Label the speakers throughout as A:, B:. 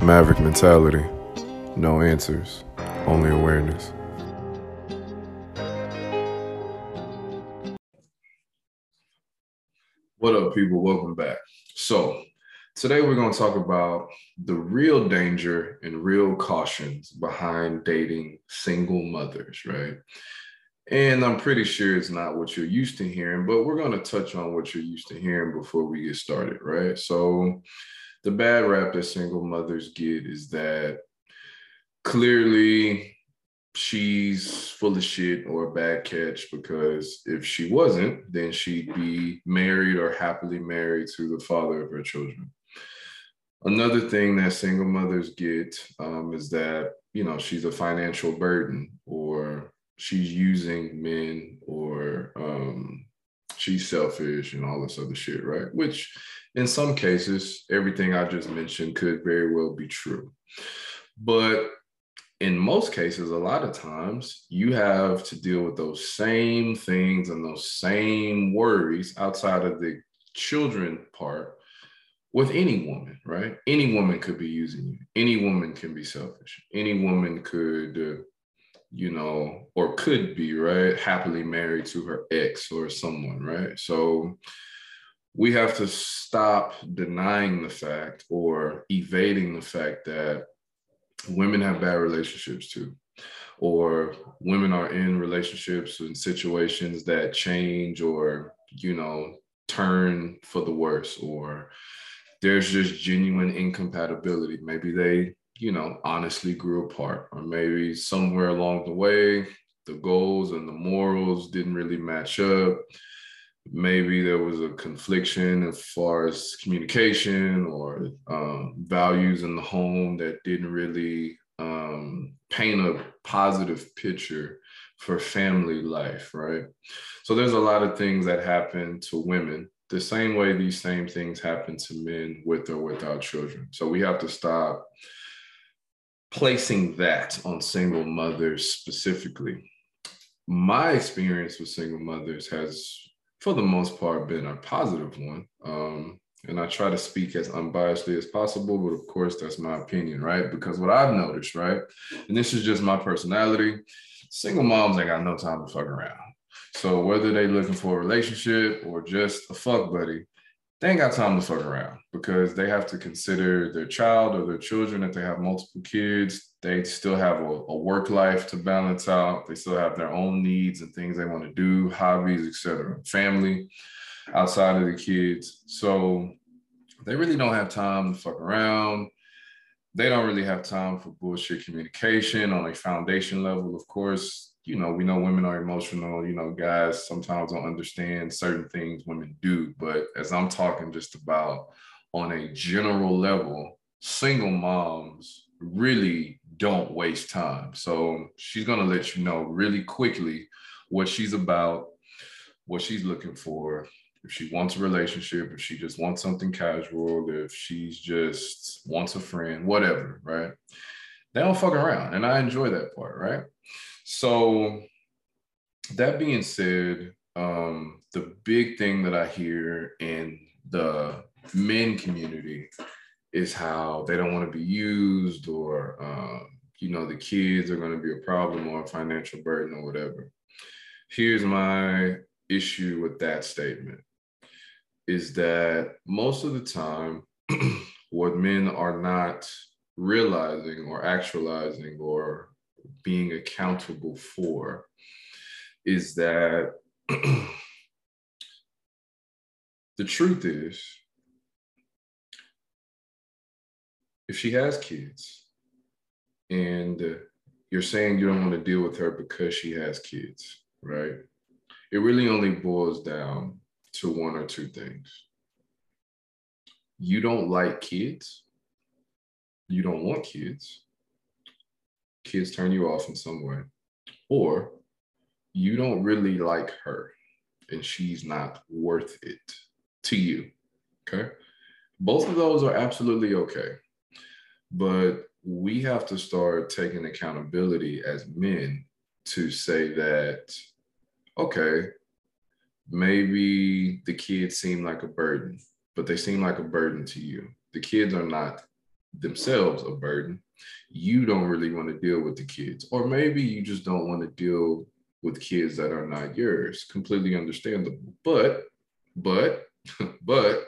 A: Maverick mentality. No answers, only awareness. What up, people? Welcome back. So, today we're going to talk about the real danger and real cautions behind dating single mothers, right? And I'm pretty sure it's not what you're used to hearing, but we're going to touch on what you're used to hearing before we get started, right? So, the bad rap that single mothers get is that clearly she's full of shit or a bad catch because if she wasn't, then she'd be married or happily married to the father of her children. Another thing that single mothers get um, is that, you know, she's a financial burden or she's using men or um, she's selfish and all this other shit, right? Which in some cases, everything I just mentioned could very well be true. But in most cases, a lot of times you have to deal with those same things and those same worries outside of the children part with any woman, right? Any woman could be using you. Any woman can be selfish. Any woman could, uh, you know, or could be, right? Happily married to her ex or someone, right? So we have to stop denying the fact or evading the fact that women have bad relationships too or women are in relationships and situations that change or you know turn for the worse or there's just genuine incompatibility. Maybe they you know honestly grew apart or maybe somewhere along the way the goals and the morals didn't really match up maybe there was a confliction as far as communication or um, values in the home that didn't really um, paint a positive picture for family life, right? So there's a lot of things that happen to women the same way these same things happen to men with or without children. So we have to stop placing that on single mothers specifically. My experience with single mothers has for the most part, been a positive one. Um, and I try to speak as unbiasedly as possible, but of course, that's my opinion, right? Because what I've noticed, right, and this is just my personality, single moms ain't got no time to fuck around. So whether they looking for a relationship or just a fuck buddy, they ain't got time to fuck around because they have to consider their child or their children if they have multiple kids. They still have a, a work life to balance out. They still have their own needs and things they want to do, hobbies, etc. Family outside of the kids. So they really don't have time to fuck around. They don't really have time for bullshit communication on a foundation level. Of course, you know, we know women are emotional, you know, guys sometimes don't understand certain things women do. But as I'm talking just about on a general level, single moms really don't waste time. So she's going to let you know really quickly what she's about, what she's looking for. If she wants a relationship, if she just wants something casual, if she's just wants a friend, whatever, right? They don't fuck around. And I enjoy that part, right? So, that being said, um, the big thing that I hear in the men community is how they don't want to be used or, um, you know, the kids are going to be a problem or a financial burden or whatever. Here's my issue with that statement is that most of the time, what men are not realizing or actualizing or being accountable for is that the truth is, if she has kids and you're saying you don't want to deal with her because she has kids, right? It really only boils down to one or two things. You don't like kids, you don't want kids, kids turn you off in some way, or you don't really like her and she's not worth it to you. Okay. Both of those are absolutely okay. But we have to start taking accountability as men to say that, okay, maybe the kids seem like a burden, but they seem like a burden to you. The kids are not themselves a burden. You don't really want to deal with the kids, or maybe you just don't want to deal with kids that are not yours. Completely understandable. But, but, but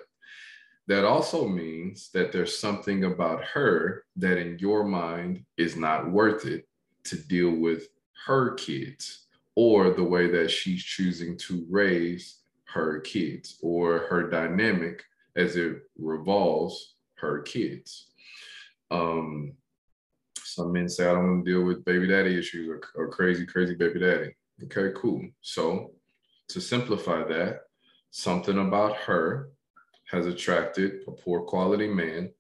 A: that also means that there's something about her that in your mind is not worth it to deal with her kids or the way that she's choosing to raise her kids or her dynamic as it revolves her kids. Um, some men say, I don't want to deal with baby daddy issues or, or crazy, crazy baby daddy. Okay, cool. So to simplify that, something about her has attracted a poor quality man.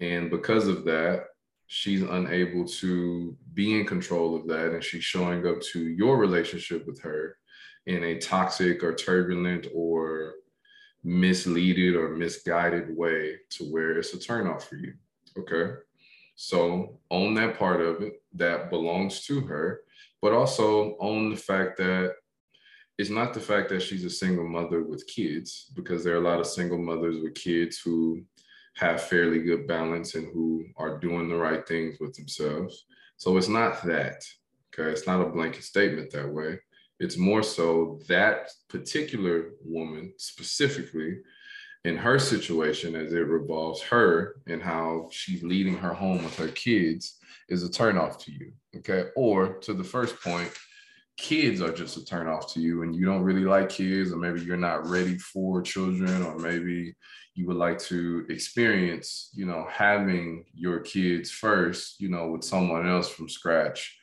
A: And because of that, she's unable to be in control of that. And she's showing up to your relationship with her in a toxic or turbulent or misleaded or misguided way to where it's a turnoff for you. Okay. So own that part of it that belongs to her, but also own the fact that it's not the fact that she's a single mother with kids, because there are a lot of single mothers with kids who have fairly good balance and who are doing the right things with themselves. So it's not that. Okay. It's not a blanket statement that way. It's more so that particular woman specifically in her situation as it revolves her and how she's leading her home with her kids is a turnoff to you. Okay. Or to the first point, kids are just a turnoff to you and you don't really like kids, or maybe you're not ready for children, or maybe you would like to experience, you know, having your kids first, you know, with someone else from scratch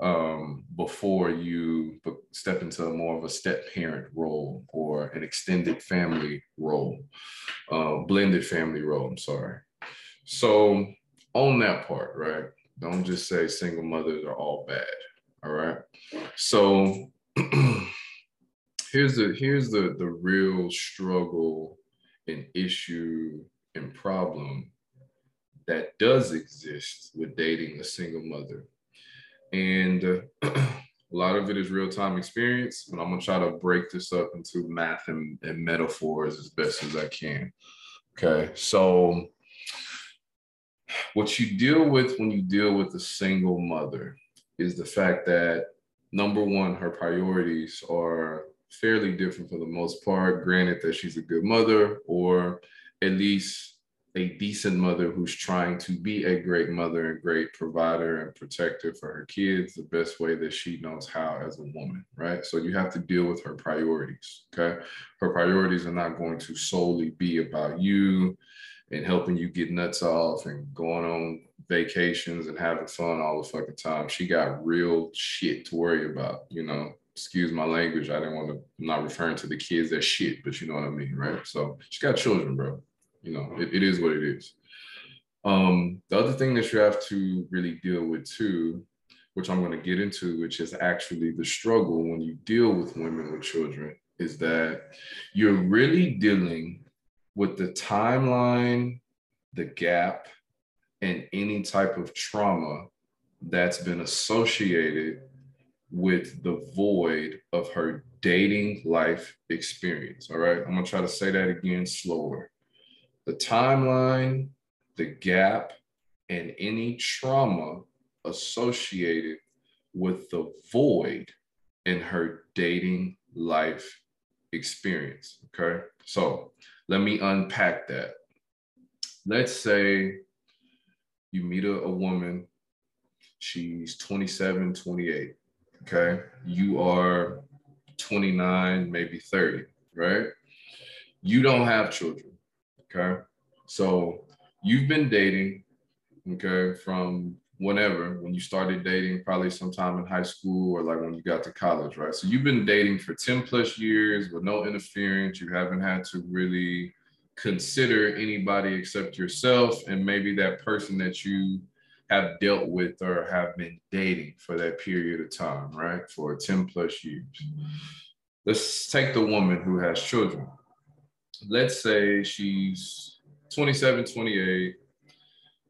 A: um, before you step into more of a step parent role or an extended family role, uh, blended family role. I'm sorry. So own that part, right? Don't just say single mothers are all bad. All right. So here's the here's the the real struggle and issue and problem that does exist with dating a single mother and uh, a lot of it is real time experience. But I'm gonna try to break this up into math and, and metaphors as best as I can. Okay, so what you deal with when you deal with a single mother is the fact that number one, her priorities are fairly different for the most part. Granted that she's a good mother, or at least a decent mother who's trying to be a great mother and great provider and protector for her kids the best way that she knows how as a woman, right? So you have to deal with her priorities, okay? Her priorities are not going to solely be about you and helping you get nuts off and going on vacations and having fun all the fucking time. She got real shit to worry about, you know. Excuse my language. I didn't want to, I'm not referring to the kids as shit, but you know what I mean, right? So she got children, bro you know, it, it is what it is. Um, the other thing that you have to really deal with too, which I'm going to get into, which is actually the struggle when you deal with women with children, is that you're really dealing with the timeline, the gap, and any type of trauma that's been associated with the void of her dating life experience. All right. I'm going to try to say that again slower the timeline, the gap, and any trauma associated with the void in her dating life experience. Okay. So let me unpack that. Let's say you meet a, a woman, she's 27, 28. Okay. You are 29, maybe 30, right? You don't have children. Okay. So you've been dating, okay, from whenever, when you started dating, probably sometime in high school or like when you got to college, right? So you've been dating for 10 plus years with no interference. You haven't had to really consider anybody except yourself and maybe that person that you have dealt with or have been dating for that period of time, right? For 10 plus years. Let's take the woman who has children let's say she's 27, 28.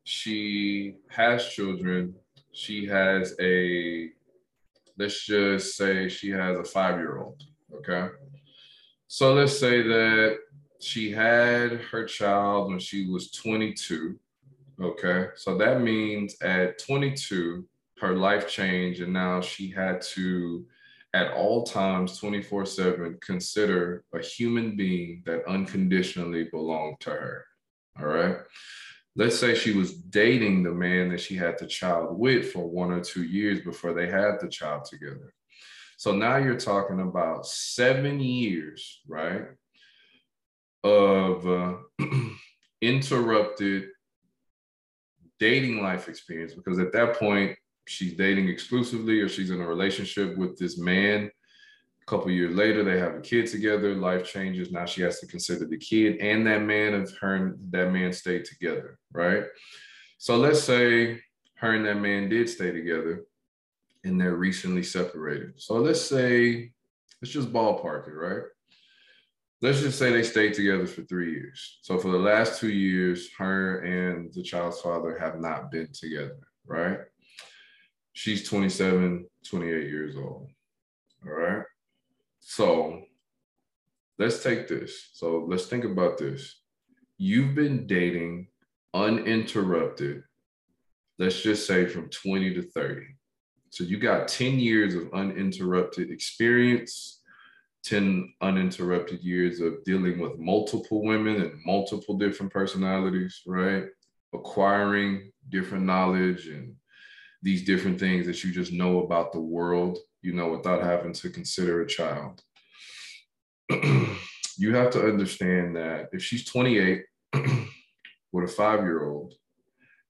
A: She has children. She has a, let's just say she has a five year old. Okay. So let's say that she had her child when she was 22. Okay. So that means at 22, her life changed, and now she had to, at all times, 24 7, consider a human being that unconditionally belonged to her. All right. Let's say she was dating the man that she had the child with for one or two years before they had the child together. So now you're talking about seven years, right? Of uh, interrupted dating life experience because at that point she's dating exclusively or she's in a relationship with this man. A couple years later they have a kid together. Life changes. Now she has to consider the kid and that man of her and that man stayed together right? So let's say her and that man did stay together and they're recently separated. So let's say let's just ballpark it right? Let's just say they stayed together for three years. So for the last two years, her and the child's father have not been together, right? She's 27, 28 years old. All right. So let's take this. So let's think about this. You've been dating uninterrupted, let's just say from 20 to 30. So you got 10 years of uninterrupted experience 10 uninterrupted years of dealing with multiple women and multiple different personalities, right? Acquiring different knowledge and these different things that you just know about the world, you know, without having to consider a child. you have to understand that if she's 28 with a five year old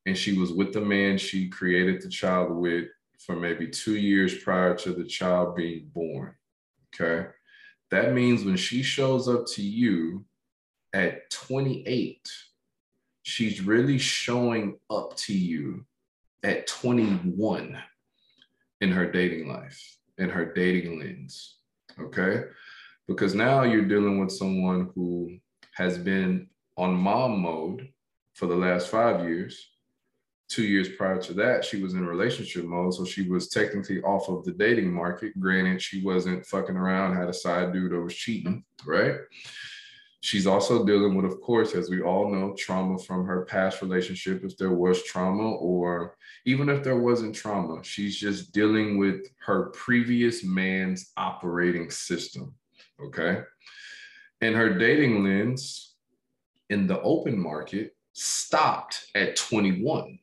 A: and she was with the man she created the child with for maybe two years prior to the child being born, okay? That means when she shows up to you at 28, she's really showing up to you at 21 in her dating life, in her dating lens. Okay. Because now you're dealing with someone who has been on mom mode for the last five years two years prior to that, she was in relationship mode. So she was technically off of the dating market. Granted, she wasn't fucking around, had a side dude that was cheating, right? She's also dealing with, of course, as we all know, trauma from her past relationship, if there was trauma, or even if there wasn't trauma, she's just dealing with her previous man's operating system. Okay. And her dating lens in the open market stopped at 21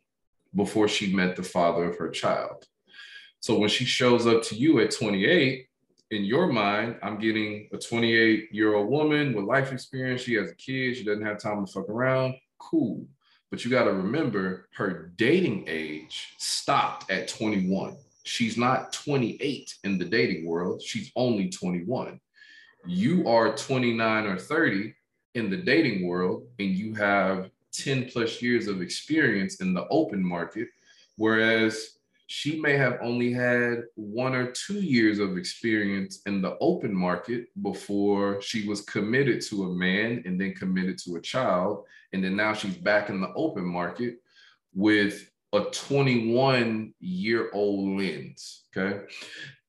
A: before she met the father of her child. So when she shows up to you at 28, in your mind, I'm getting a 28 year old woman with life experience. She has a kid. She doesn't have time to fuck around. Cool. But you got to remember her dating age stopped at 21. She's not 28 in the dating world. She's only 21. You are 29 or 30 in the dating world, and you have 10 plus years of experience in the open market, whereas she may have only had one or two years of experience in the open market before she was committed to a man and then committed to a child. And then now she's back in the open market with a 21 year old lens. Okay.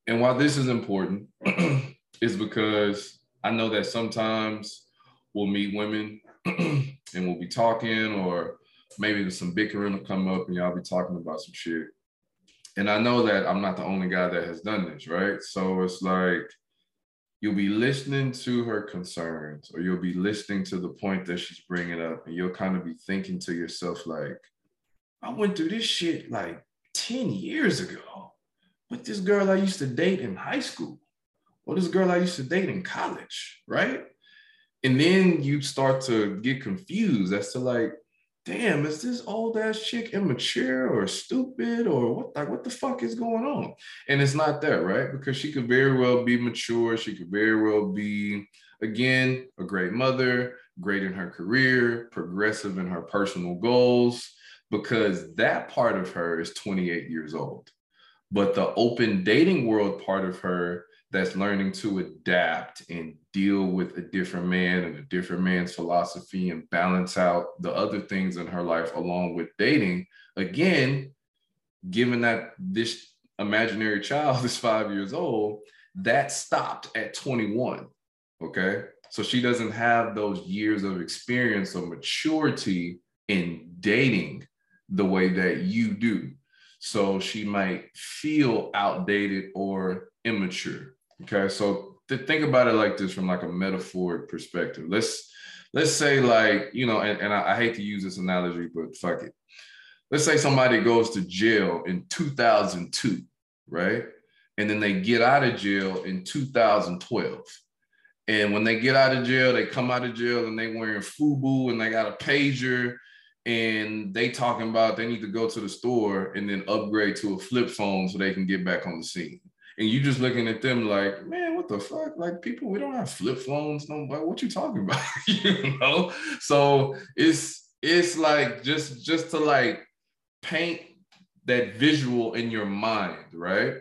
A: And why this is important is because I know that sometimes we'll meet women and we'll be talking, or maybe there's some bickering will come up and y'all be talking about some shit. And I know that I'm not the only guy that has done this, right? So it's like you'll be listening to her concerns, or you'll be listening to the point that she's bringing up, and you'll kind of be thinking to yourself, like, I went through this shit like 10 years ago with this girl I used to date in high school, or this girl I used to date in college, right? And then you start to get confused as to like, damn, is this old ass chick immature or stupid or what like what the fuck is going on? And it's not that, right? Because she could very well be mature, she could very well be again a great mother, great in her career, progressive in her personal goals, because that part of her is 28 years old. But the open dating world part of her that's learning to adapt and deal with a different man and a different man's philosophy and balance out the other things in her life along with dating. Again, given that this imaginary child is five years old, that stopped at 21. Okay. So she doesn't have those years of experience or maturity in dating the way that you do. So she might feel outdated or immature. Okay. So think about it like this from like a metaphoric perspective. Let's let's say like, you know, and, and I, I hate to use this analogy, but fuck it. Let's say somebody goes to jail in 2002, right? And then they get out of jail in 2012 and when they get out of jail, they come out of jail and they wearing FUBU and they got a pager and they talking about they need to go to the store and then upgrade to a flip phone so they can get back on the scene. And you just looking at them like, man, what the fuck? Like people, we don't have flip phones. No, but what you talking about? you know? So it's it's like just just to like paint that visual in your mind, right?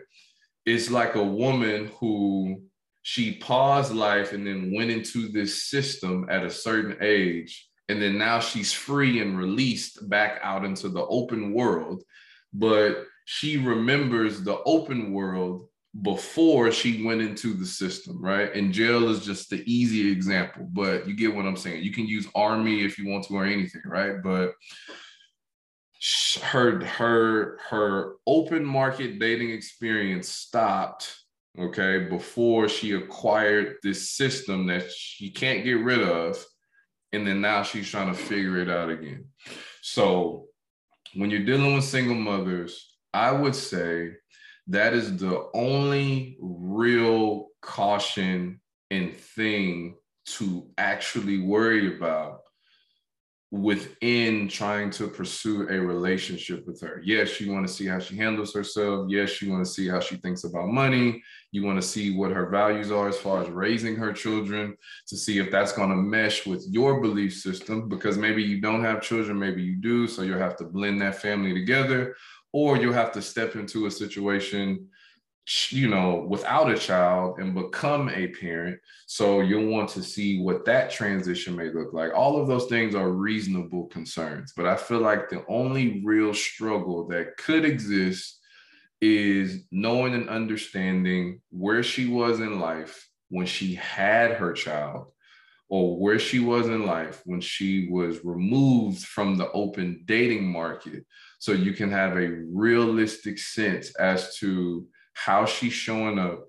A: It's like a woman who she paused life and then went into this system at a certain age and then now she's free and released back out into the open world but she remembers the open world before she went into the system right and jail is just the easy example but you get what i'm saying you can use army if you want to or anything right but her her her open market dating experience stopped okay, before she acquired this system that she can't get rid of. And then now she's trying to figure it out again. So when you're dealing with single mothers, I would say that is the only real caution and thing to actually worry about within trying to pursue a relationship with her. Yes, you want to see how she handles herself. Yes, you want to see how she thinks about money. You want to see what her values are as far as raising her children to see if that's going to mesh with your belief system because maybe you don't have children, maybe you do. So you'll have to blend that family together, or you'll have to step into a situation you know, without a child and become a parent. So you'll want to see what that transition may look like. All of those things are reasonable concerns, but I feel like the only real struggle that could exist is knowing and understanding where she was in life when she had her child or where she was in life when she was removed from the open dating market. So you can have a realistic sense as to how she's showing up,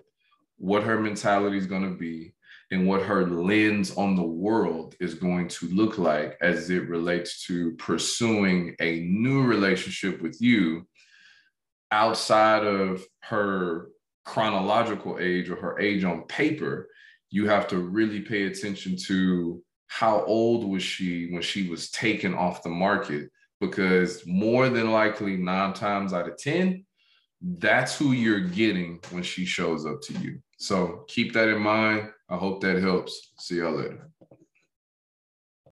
A: what her mentality is going to be, and what her lens on the world is going to look like as it relates to pursuing a new relationship with you outside of her chronological age or her age on paper you have to really pay attention to how old was she when she was taken off the market because more than likely nine times out of ten that's who you're getting when she shows up to you. So keep that in mind. I hope that helps. See y'all later.